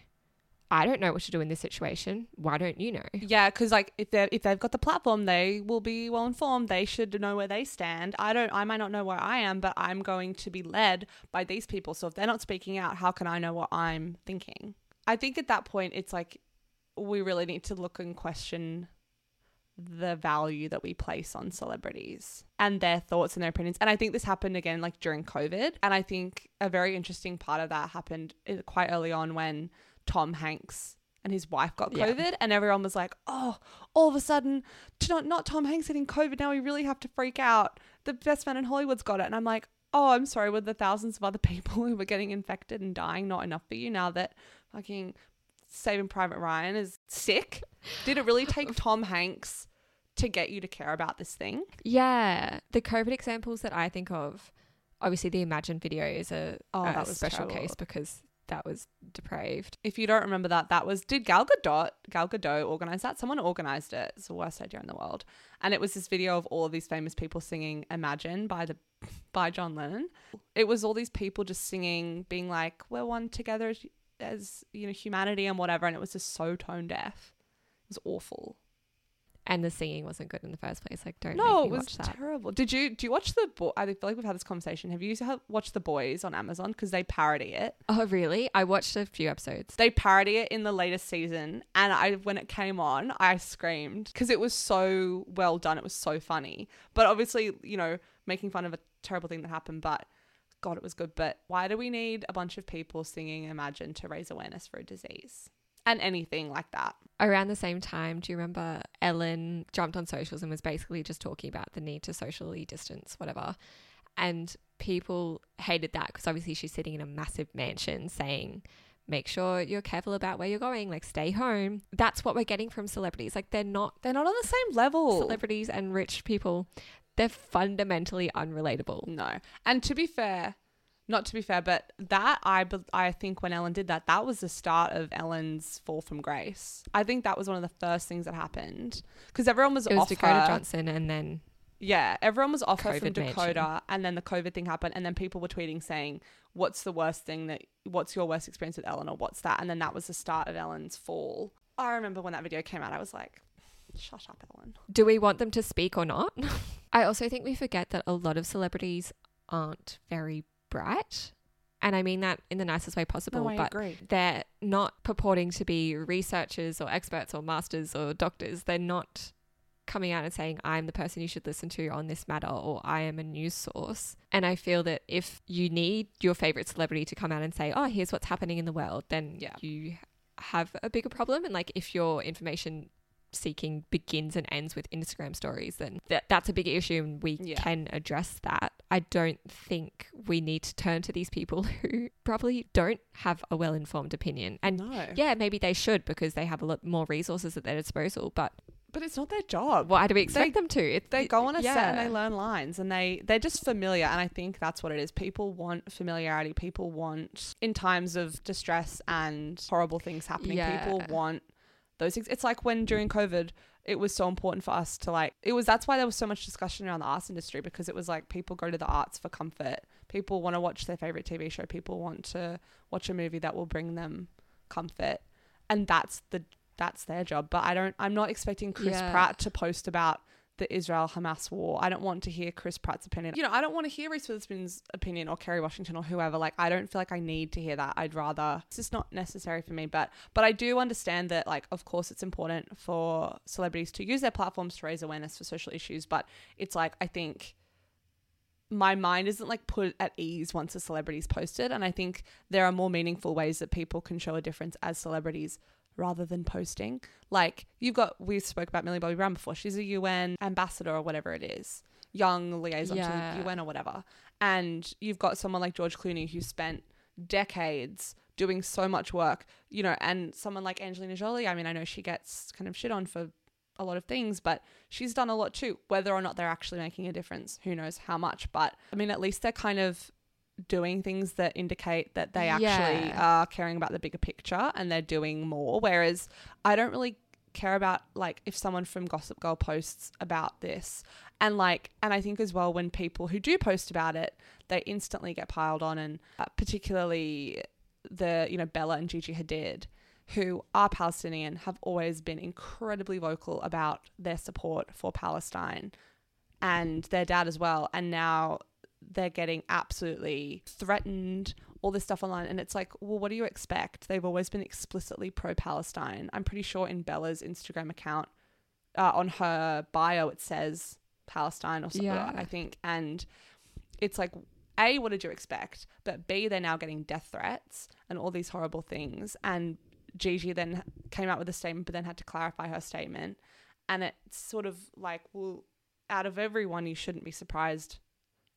I don't know what to do in this situation. Why don't you know? Yeah, because like if they if they've got the platform, they will be well informed. They should know where they stand. I don't. I might not know where I am, but I'm going to be led by these people. So if they're not speaking out, how can I know what I'm thinking? I think at that point, it's like we really need to look and question the value that we place on celebrities and their thoughts and their opinions. And I think this happened again like during COVID. And I think a very interesting part of that happened uh, quite early on when Tom Hanks and his wife got Yeah. COVID, and everyone was like, "Oh, all of a sudden, not not Tom Hanks getting COVID. Now we really have to freak out. The best man in Hollywood's got it." And I'm like, "Oh, I'm sorry. Were the thousands of other [laughs] people who were getting infected and dying not enough for you now that fucking Saving Private Ryan is sick? Did it really take [laughs] Tom Hanks to get you to care about this thing?" Yeah, the COVID examples that I think of, obviously the Imagine video is a, Oh, a that was special terrible. case because that was depraved. If you don't remember that, that was did Gal Gadot Gal Gadot organize that? Someone organized it. It's the worst idea in the world. And it was this video of all of these famous people singing Imagine by the [laughs] by John Lennon. It was all these people just singing, being like, "We're one together as, as you know humanity and whatever." And it was just so tone deaf. It was awful. And the singing wasn't good in the first place. Like, don't no, make it was watch that. terrible. Did you do you watch the? Bo- I feel like we've had this conversation. Have you watched the Boys on Amazon because they parody it? oh, really? I watched a few episodes. they parody it in the latest season and i when it came on i screamed because it was so well done it was so funny but obviously you know making fun of a terrible thing that happened but god it was good but why do we need a bunch of people singing imagine to raise awareness for a disease and anything like that Around the same time, do you remember Ellen jumped on socials and was basically just talking about the need to socially distance, whatever. And people hated that because obviously she's sitting in a massive mansion saying, make sure you're careful about where you're going, like stay home. That's what we're getting from celebrities. Like they're not they're not on the same level celebrities and rich people. They're fundamentally unrelatable. no and to be fair not to be fair but that i i think when ellen did that that was the start of ellen's fall from grace i think that was one of the first things that happened because everyone was It was off Dakota her. Johnson and then Yeah, everyone was off her from COVID. Dakota, and then the COVID thing happened, and then people were tweeting saying, "What's the worst thing that? What's your worst experience with Ellen, or what's that?" And then that was the start of Ellen's fall. I remember when that video came out, I was like, "Shut up, Ellen." do we want them to speak or not? [laughs] I also think we forget that a lot of celebrities aren't very bright. And I mean that in the nicest way possible, but agree. they're not purporting to be researchers or experts or masters or doctors. They're not coming out and saying, I'm the person you should listen to on this matter or I am a news source. And I feel that if you need your favorite celebrity to come out and say, oh, here's what's happening in the world, then Yeah. you have a bigger problem. And like if your information seeking begins and ends with Instagram stories, then that that's a big issue and we Yeah. can address that. I don't think we need to turn to these people [laughs] who probably don't have a well informed opinion. And no, yeah, maybe they should because they have a lot more resources at their disposal. But but it's not their job. why do we expect them to? It, They go on a set and yeah. they learn lines, and they they're just familiar. And I think that's what it is. People want familiarity. People want in times of distress and horrible things happening. People want those things. It's like when during COVID, it was so important for us to like. It was that's why there was so much discussion around the arts industry because it was like people go to the arts for comfort. People want to watch their favorite TV show. People want to watch a movie that will bring them comfort, and that's the that's their job. But I don't. I'm not expecting Chris Yeah. Pratt to post about the Israel Hamas war. I don't want to hear Chris Pratt's opinion. You know, I don't want to hear Reese Witherspoon's opinion or Kerry Washington or whoever. Like, I don't feel like I need to hear that. I'd rather it's just not necessary for me. But but I do understand that, like, of course, it's important for celebrities to use their platforms to raise awareness for social issues. But it's like I think my mind isn't like put at ease once a celebrity's posted. And I think there are more meaningful ways that people can show a difference as celebrities rather than posting. Like you've got, we spoke about Millie Bobby Brown before. She's a UN ambassador or whatever it is, young liaison to the UN or whatever. And you've got someone like George Clooney who spent decades doing so much work, you know, and someone like Angelina Jolie. I mean, I know she gets kind of shit on for a lot of things, but she's done a lot too. Whether or not they're actually making a difference, who knows how much. But I mean, at least they're kind of doing things that indicate that they actually Yeah. are caring about the bigger picture and they're doing more. Whereas I don't really care about like if someone from Gossip Girl posts about this and like and I think as well when people who do post about it they instantly get piled on and uh, particularly the you know Bella and Gigi Hadid who are Palestinian have always been incredibly vocal about their support for Palestine and their dad as well and now they're getting absolutely threatened all this stuff online and it's like well what do you expect they've always been explicitly pro-palestine i'm pretty sure in bella's instagram account uh, on her bio it says Palestine or something, Yeah. I think. And it's like, A, what did you expect? But B, they're now getting death threats and all these horrible things. And Gigi then came out with a statement, but then had to clarify her statement. And it's sort of like, well, out of everyone, you shouldn't be surprised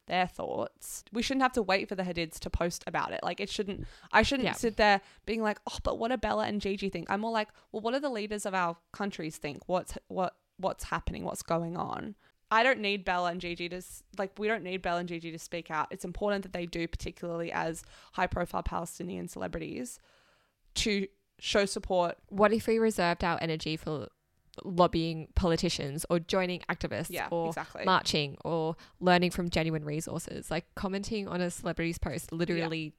their thoughts. We shouldn't have to wait for the Hadids to post about it. Like it shouldn't I shouldn't Yeah. sit there being like, "Oh, but what do Bella and Gigi think?" I'm more like, "Well, what do the leaders of our countries think? What's what what's happening? What's going on?" I don't need Bella and Gigi to like we don't need Bella and Gigi to speak out. It's important that they do particularly as high-profile Palestinian celebrities to show support. What if we reserved our energy for lobbying politicians or joining activists Yeah, or exactly. marching or learning from genuine resources? Like commenting on a celebrity's post literally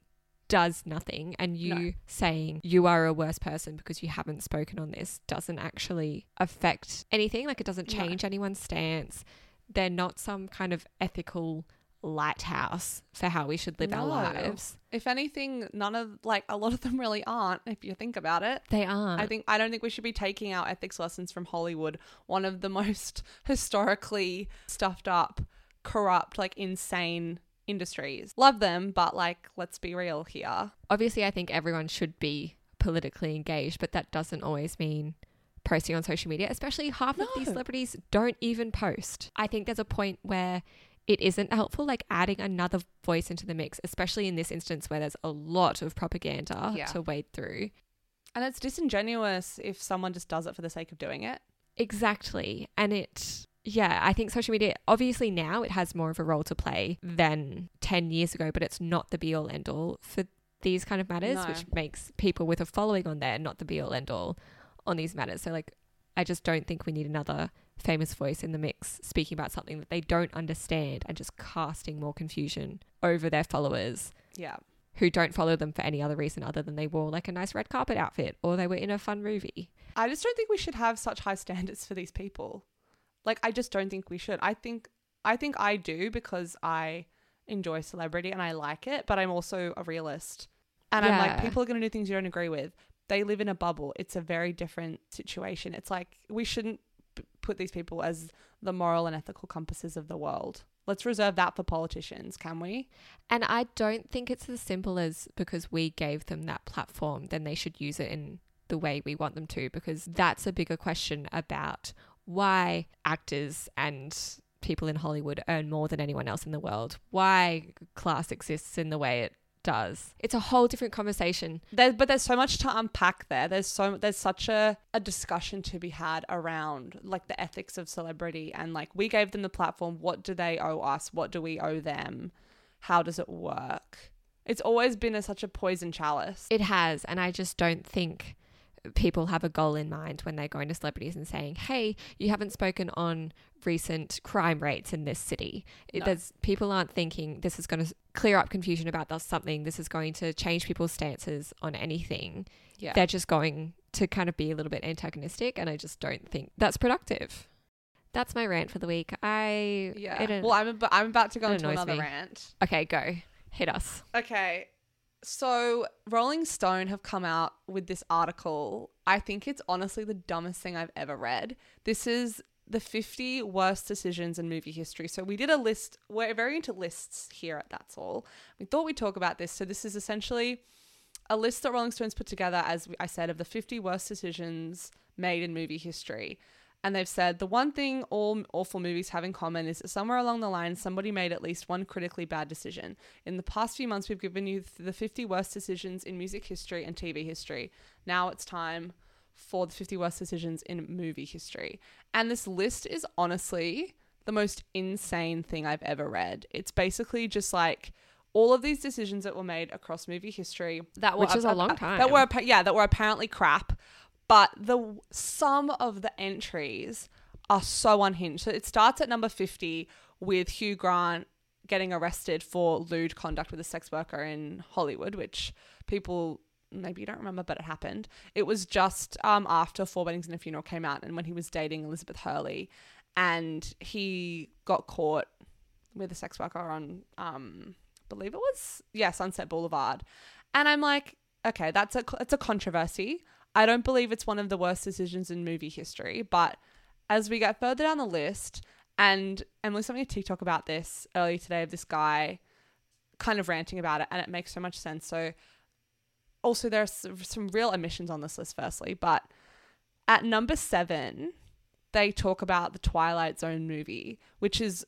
does nothing and you No. saying you are a worse person because you haven't spoken on this doesn't actually affect anything like it doesn't No. change anyone's stance they're not some kind of ethical lighthouse for how we should live our lives If anything, none of like a lot of them really aren't if you think about it. they aren't I think I don't think we should be taking our ethics lessons from Hollywood, one of the [laughs] most historically stuffed up, corrupt, like insane industries. Love them, but like let's be real here. obviously I think everyone should be politically engaged, but that doesn't always mean posting on social media, especially half of these celebrities don't even post. I think there's a point where it isn't helpful, like adding another voice into the mix, especially in this instance where there's a lot of propaganda Yeah. to wade through. And it's disingenuous if someone just does it for the sake of doing it. Exactly. And it, yeah, I think social media, obviously now it has more of a role to play than 10 years ago, but it's not the be all end all for these kind of matters, No. which makes people with a following on there not the be all end all on these matters. So, like, I just don't think we need another famous voice in the mix speaking about something that they don't understand and just casting more confusion over their followers Yeah. who don't follow them for any other reason other than they wore like a nice red carpet outfit or they were in a fun movie. I just don't think we should have such high [laughs] standards for these people. Like I just don't think we should. I think I think I do because I enjoy celebrity and I like it, but I'm also a realist. And I'm like people are going to do things you don't agree with. They live in a bubble. It's a very different situation. It's like we shouldn't put these people as the moral and ethical compasses of the world. Let's reserve that for politicians, can we? And I don't think it's as simple as because we gave them that platform, then they should use it in the way we want them to, because that's a bigger question about why actors and people in Hollywood earn more than anyone else in the world, why class exists in the way it does. It's a whole different conversation. There, but there's so much to unpack there. There's so there's such a, a discussion to be had around like the ethics of celebrity and like we gave them the platform. What do they owe us? What do we owe them? How does it work? It's always been a, such a poison chalice. It has, and I just don't think people have a goal in mind when they're going to celebrities and saying, "Hey, you haven't spoken on recent crime rates in this city." No. There's people aren't thinking this is going to clear up confusion about this something. This is going to change people's stances on anything. yeah. They're just going to kind of be a little bit antagonistic, and I just don't think that's productive. That's my rant for the week. I yeah. it- uh, Well, I'm ab- I'm about to go into another me. rant. okay, go hit us. Okay. So, Rolling Stone have come out with this article. I think it's honestly the dumbest thing I've ever read. This is the 50 worst decisions in movie history. So, we did a list. We're very into lists here at That's All. We thought we'd talk about this. So, this is essentially a list that Rolling Stones put together, as I said, of the 50 worst decisions made in movie history. And they've said the one thing all awful movies have in common is that somewhere along the line, somebody made at least one critically bad decision. In the past few months, we've given you the 50 worst decisions in music history and TV history. Now it's time for the 50 worst decisions in movie history. And this list is honestly the most insane thing I've ever read. It's basically just like all of these decisions that were made across movie history that were Which is a long time that were yeah that were apparently crap but the some of the entries are so unhinged. So it starts at number 50 with Hugh Grant getting arrested for lewd conduct with a sex worker in Hollywood, which people maybe you don't remember, but it happened. It was just um, after Four Weddings and a Funeral came out and when he was dating Elizabeth Hurley and he got caught with a sex worker on um believe it was yeah Sunset Boulevard. And I'm like, okay, that's a it's a controversy. I don't believe it's one of the worst decisions in movie history, but as we get further down the list, and Emily sent me a TikTok about this earlier today of this guy kind of ranting about it, and it makes so much sense. So, also, there are some real omissions on this list, firstly, but at number seven, they talk about the Twilight Zone movie, which is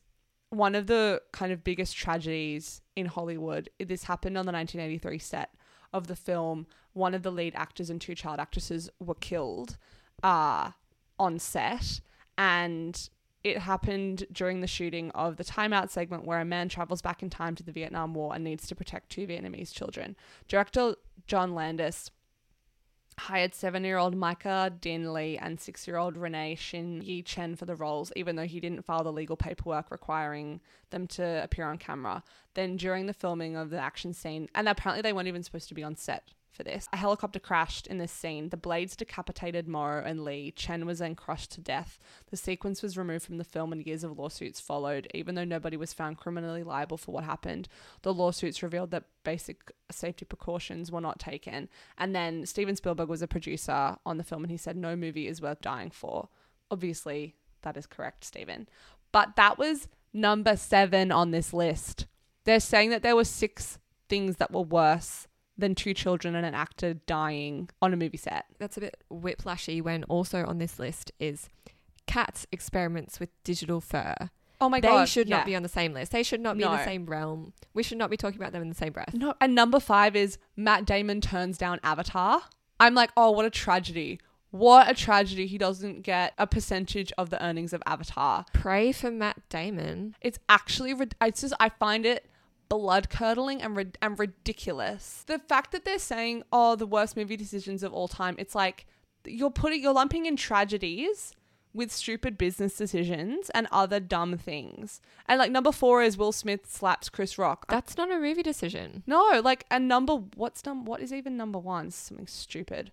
one of the kind of biggest tragedies in Hollywood. This happened on the 1983 set of the film. One of the lead actors and two child actresses were killed uh, on set, and it happened during the shooting of the timeout segment where a man travels back in time to the Vietnam War and needs to protect two Vietnamese children. Director John Landis hired seven year old Myca Dinh Le and six year old Renee Shin Yi Chen for the roles, even though he didn't file the legal paperwork requiring them to appear on camera. Then, during the filming of the action scene, and apparently they weren't even supposed to be on set for this. A helicopter crashed in this scene. The blades decapitated Morrow and Le. Chen was then crushed to death. The sequence was removed from the film and years of lawsuits followed. Even though nobody was found criminally liable for what happened, the lawsuits revealed that basic safety precautions were not taken. And then Steven Spielberg was a producer on the film and he said, No movie is worth dying for. Obviously, that is correct, Steven. But that was number seven on this list. They're saying that there were six things that were worse than two children and an actor dying on a movie set. That's a bit whiplashy when also on this list is cats experiments with digital fur. Oh my they god. They should yeah. not be on the same list. They should not be in the same realm. We should not be talking about them in the same breath. No, and number five is Matt Damon turns down Avatar. I'm like, oh, what a tragedy. What a tragedy. He doesn't get a percentage of the earnings of Avatar. Pray for Matt Damon. It's actually, it's just, I find it blood curdling and, rid- and ridiculous. The fact that they're saying, oh, the worst movie decisions of all time, it's like you're putting, you're lumping in tragedies with stupid business decisions and other dumb things. And like number four is Will Smith slaps Chris Rock. That's not a movie decision. No, like and number. What's num? What is even number one? Something stupid.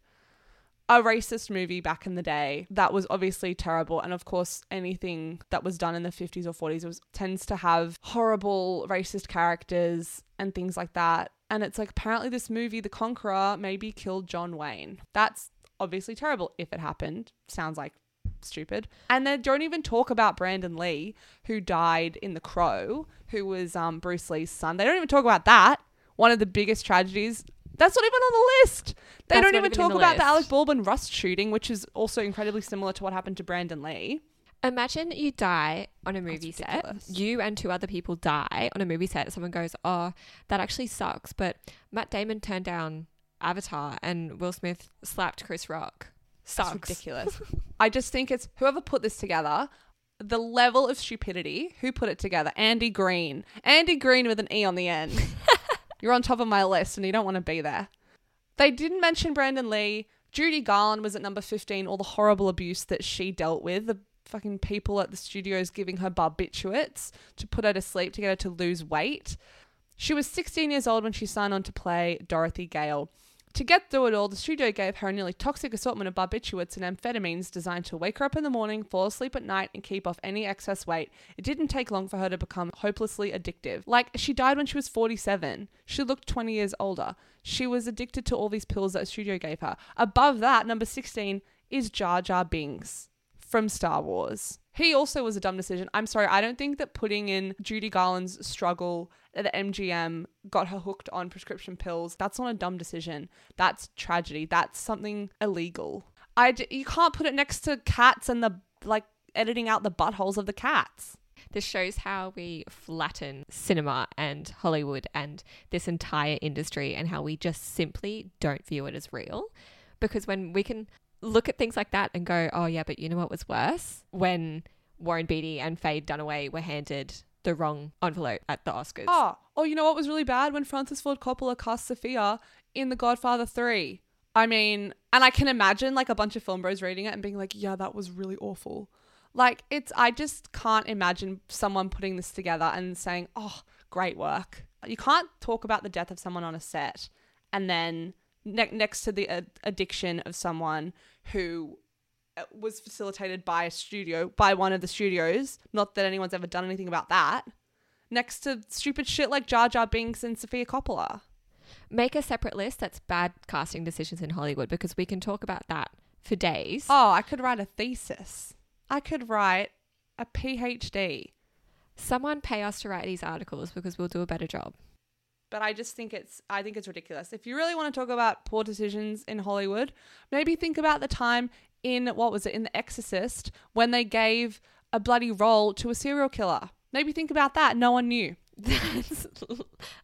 A racist movie back in the day that was obviously terrible, and of course, anything that was done in the fifties or forties was tends to have horrible racist characters and things like that. And it's like apparently this movie, The Conqueror, maybe killed John Wayne. That's obviously terrible if it happened. Sounds like stupid. And they don't even talk about Brandon Lee, who died in The Crow, who was um, Bruce Lee's son. They don't even talk about that. One of the biggest tragedies. That's not even on the list. They That's don't even talk the about the list. Alec Baldwin Rust shooting, which is also incredibly similar to what happened to Brandon Lee. Imagine you die on a movie set. ridiculous. You and two other people die on a movie set. Someone goes, "Oh, that actually sucks," but Matt Damon turned down Avatar, and Will Smith slapped Chris Rock. Sucks. It's ridiculous. [laughs] I just think it's whoever put this together, the level of stupidity. Who put it together? Andy Green. Andy Green with an E on the end. [laughs] You're on top of my list and you don't want to be there. They didn't mention Brandon Lee. Judy Garland was at number 15, all the horrible abuse that she dealt with. The fucking people at the studios giving her barbiturates to put her to sleep to get her to lose weight. She was 16 years old when she signed on to play Dorothy Gale. To get through it all, the studio gave her a nearly toxic assortment of barbiturates and amphetamines designed to wake her up in the morning, fall asleep at night, and keep off any excess weight. It didn't take long for her to become hopelessly addictive. Like, she died when she was 47. She looked 20 years older. She was addicted to all these pills that the studio gave her. Above that, number 16 is Jar Jar Binks from Star Wars. He also was a dumb decision. I'm sorry, I don't think that putting in Judy Garland's struggle the MGM got her hooked on prescription pills. That's not a dumb decision. That's tragedy. That's something illegal. I d- you can't put it next to cats and the like editing out the buttholes of the cats. This shows how we flatten cinema and Hollywood and this entire industry and how we just simply don't view it as real. Because when we can look at things like that and go, oh, yeah, but you know what was worse? When Warren Beatty and Faye Dunaway were handed the wrong envelope at the Oscars. Oh, oh, you know what was really bad when Francis Ford Coppola cast Sofia in The Godfather 3. I mean, and I can imagine like a bunch of film bros reading it and being like, yeah, that was really awful. Like, it's, I just can't imagine someone putting this together and saying, oh, great work. You can't talk about the death of someone on a set and then ne- next to the uh, addiction of someone who Uh, was facilitated by a studio, by one of the studios. Not that anyone's ever done anything about that. Next to stupid shit like Jar Jar Binks and Sofia Coppola. Make a separate list that's bad casting decisions in Hollywood because we can talk about that for days. Oh, I could write a thesis. I could write a PhD. Someone pay us to write these articles because we'll do a better job. But I just think it's I think it's ridiculous. If you really want to talk about poor decisions in Hollywood, maybe think about the time in what was it in The Exorcist when they gave a bloody role to a serial killer. Maybe think about that. No one knew. [laughs] That's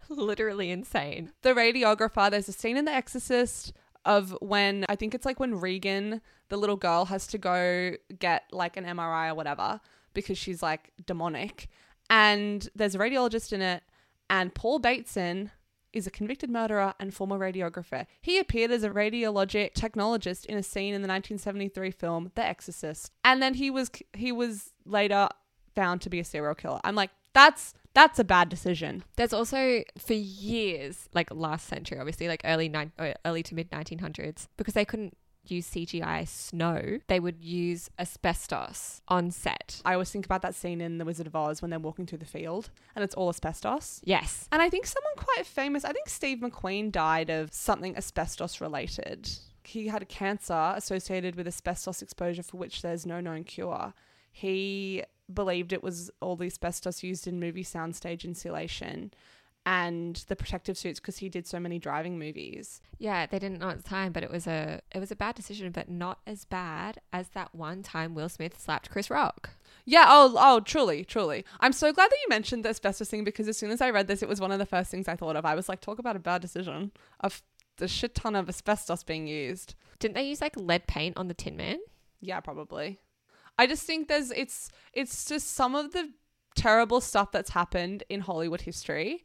literally insane. The radiographer, there's a scene in The Exorcist of when I think it's like when Regan, the little girl, has to go get like an MRI or whatever because she's like demonic. And there's a radiologist in it, and Paul Bateson is a convicted murderer and former radiographer. He appeared as a radiologic technologist in a scene in the 1973 film The Exorcist. And then he was he was later found to be a serial killer. I'm like, that's that's a bad decision. There's also for years, like last century, obviously, like early nine, uh, early to mid 1900s, because they couldn't use CGI snow, they would use asbestos on set. I always think about that scene in The Wizard of Oz when they're walking through the field and it's all asbestos. Yes. And I think someone quite famous, I think Steve McQueen died of something asbestos related. He had a cancer associated with asbestos exposure for which there's no known cure. He believed it was all the asbestos used in movie soundstage insulation and the protective suits because he did so many driving movies. Yeah, they didn't know at the time, but it was a it was a bad decision, but not as bad as that one time Will Smith slapped Chris Rock. Yeah, oh, oh, truly, truly. I'm so glad that you mentioned the asbestos thing because as soon as I read this, it was one of the first things I thought of. I was like, talk about a bad decision of the shit ton of asbestos being used. Didn't they use like lead paint on the Tin Man? Yeah, probably. I just think there's it's it's just some of the terrible stuff that's happened in Hollywood history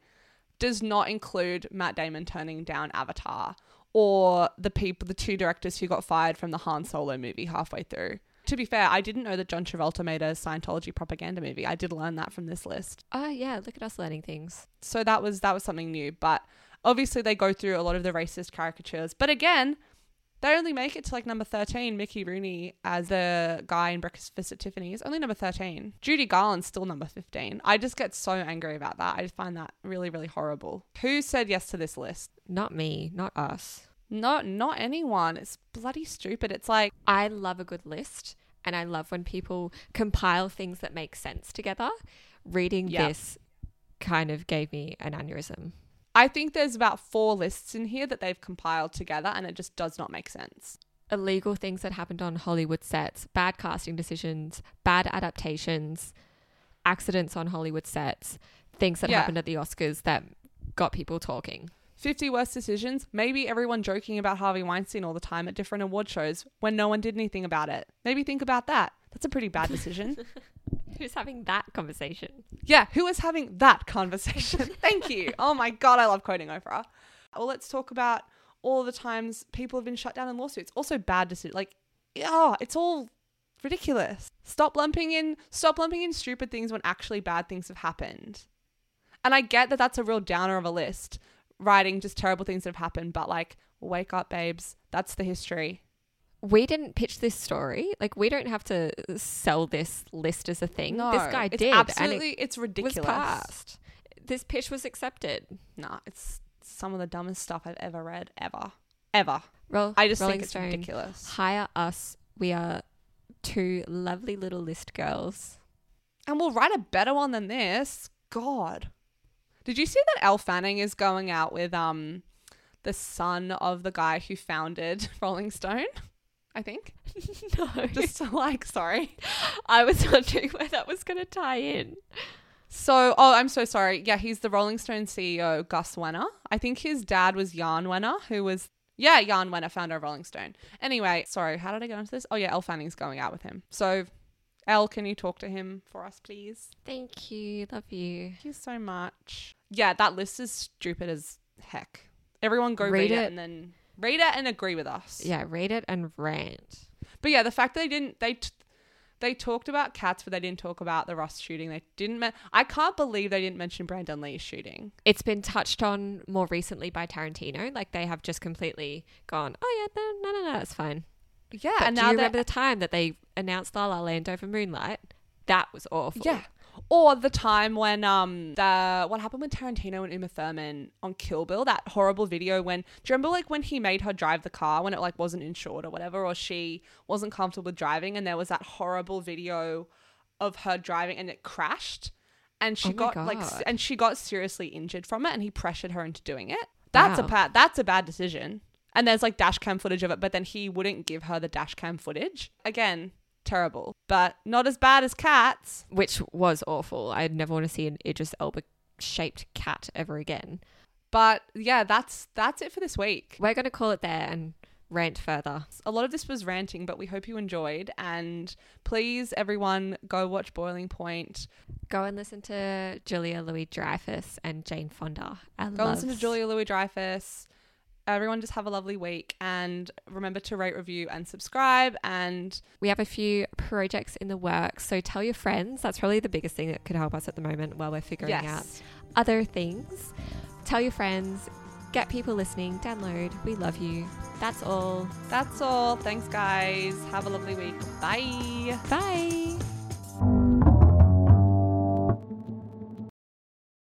does not include Matt Damon turning down Avatar or the people the two directors who got fired from the Han Solo movie halfway through. To be fair, I didn't know that John Travolta made a Scientology propaganda movie. I did learn that from this list. Oh yeah, look at us learning things. So that was that was something new, but obviously they go through a lot of the racist caricatures. But again, they only make it to like number 13, Mickey Rooney as the guy in Breakfast at Tiffany's. Only number 13. Judy Garland's still number 15. I just get so angry about that. I just find that really, really horrible. Who said yes to this list? Not me, not us. Not not anyone. It's bloody stupid. It's like I love a good list and I love when people compile things that make sense together. Reading Yeah. this kind of gave me an aneurysm. I think there's about four lists in here that they've compiled together and it just does not make sense. Illegal things that happened on Hollywood sets, bad casting decisions, bad adaptations, accidents on Hollywood sets, things that Yeah. happened at the Oscars that got people talking. 50 worst decisions. Maybe everyone joking about Harvey Weinstein all the time at different award shows when no one did anything about it. Maybe think about that. That's a pretty bad decision. [laughs] Who's having that conversation? Yeah, who is having that conversation? [laughs] Thank you. Oh my God, I love quoting Oprah. Well, let's talk about all the times people have been shut down in lawsuits. Also, bad decisions. Like, oh, it's all ridiculous. Stop lumping in, stop lumping in stupid things when actually bad things have happened. And I get that that's a real downer of a list, writing just terrible things that have happened, but like, wake up, babes. That's the history. We didn't pitch this story. Like we don't have to sell this list as a thing. this guy did, Absolutely, and it's ridiculous. passed. This pitch was accepted. Nah, it's some of the dumbest stuff I've ever read, ever, ever. Roll, I just Rolling think it's Stone, ridiculous. Hire us. We are two lovely little list girls. And we'll write a better one than this. God. Did you see that Elle Fanning is going out with um the son of the guy who founded [laughs] Rolling Stone? I think. [laughs] [laughs] no, Just like, sorry. [laughs] I was wondering where that was going to tie in. So, oh, I'm so sorry. Yeah, he's the Rolling Stone CEO, Gus Wenner. I think his dad was Jan Wenner, who was, yeah, Jan Wenner, founder of Rolling Stone. Anyway, sorry, how did I get into this? Oh, yeah, Elle Fanning's going out with him. So, Elle, can you talk to him for us, please? Thank you. Love you. Thank you so much. Yeah, that list is stupid as heck. Everyone go read, Read it. it. and then read it and agree with us. Yeah, read it and rant. But yeah, the fact that they didn't they t- they talked about cats, but they didn't talk about the Rust shooting. They didn't. Men- I can't believe they didn't mention Brandon Lee's shooting. It's been touched on more recently by Tarantino. Like they have just completely gone, oh yeah, no, no, no, no, it's fine. Yeah, But and do now you remember the time that they announced La La Land over Moonlight? That was awful. yeah. Or the time when um the what happened with Tarantino and Uma Thurman on Kill Bill, that horrible video when do you remember like when he made her drive the car when it like wasn't insured or whatever, or she wasn't comfortable with driving and there was that horrible video of her driving and it crashed and she Oh got like and she got seriously injured from it and he pressured her into doing it. That's Wow. a bad that's a bad decision. And there's like dash cam footage of it, but then he wouldn't give her the dash cam footage. Again, terrible, but not as bad as cats. which was awful. I'd never want to see an Idris Elba shaped cat ever again. But yeah, that's that's it for this week. We're going to call it there and rant further. A lot of this was ranting, but we hope you enjoyed. And please, everyone, go watch Boiling Point. Go and listen to Julia Louis Dreyfus and Jane Fonda. Go listen to. Julia Louis Dreyfus. Everyone, just have a lovely week, and remember to rate, review, and subscribe. And We have a few projects in the works, so tell your friends. That's probably the biggest thing that could help us at the moment while we're figuring out other things. Tell your friends, get people listening, download. We love you. That's all. that's all. Thanks, guys. Have a lovely week. Bye. Bye.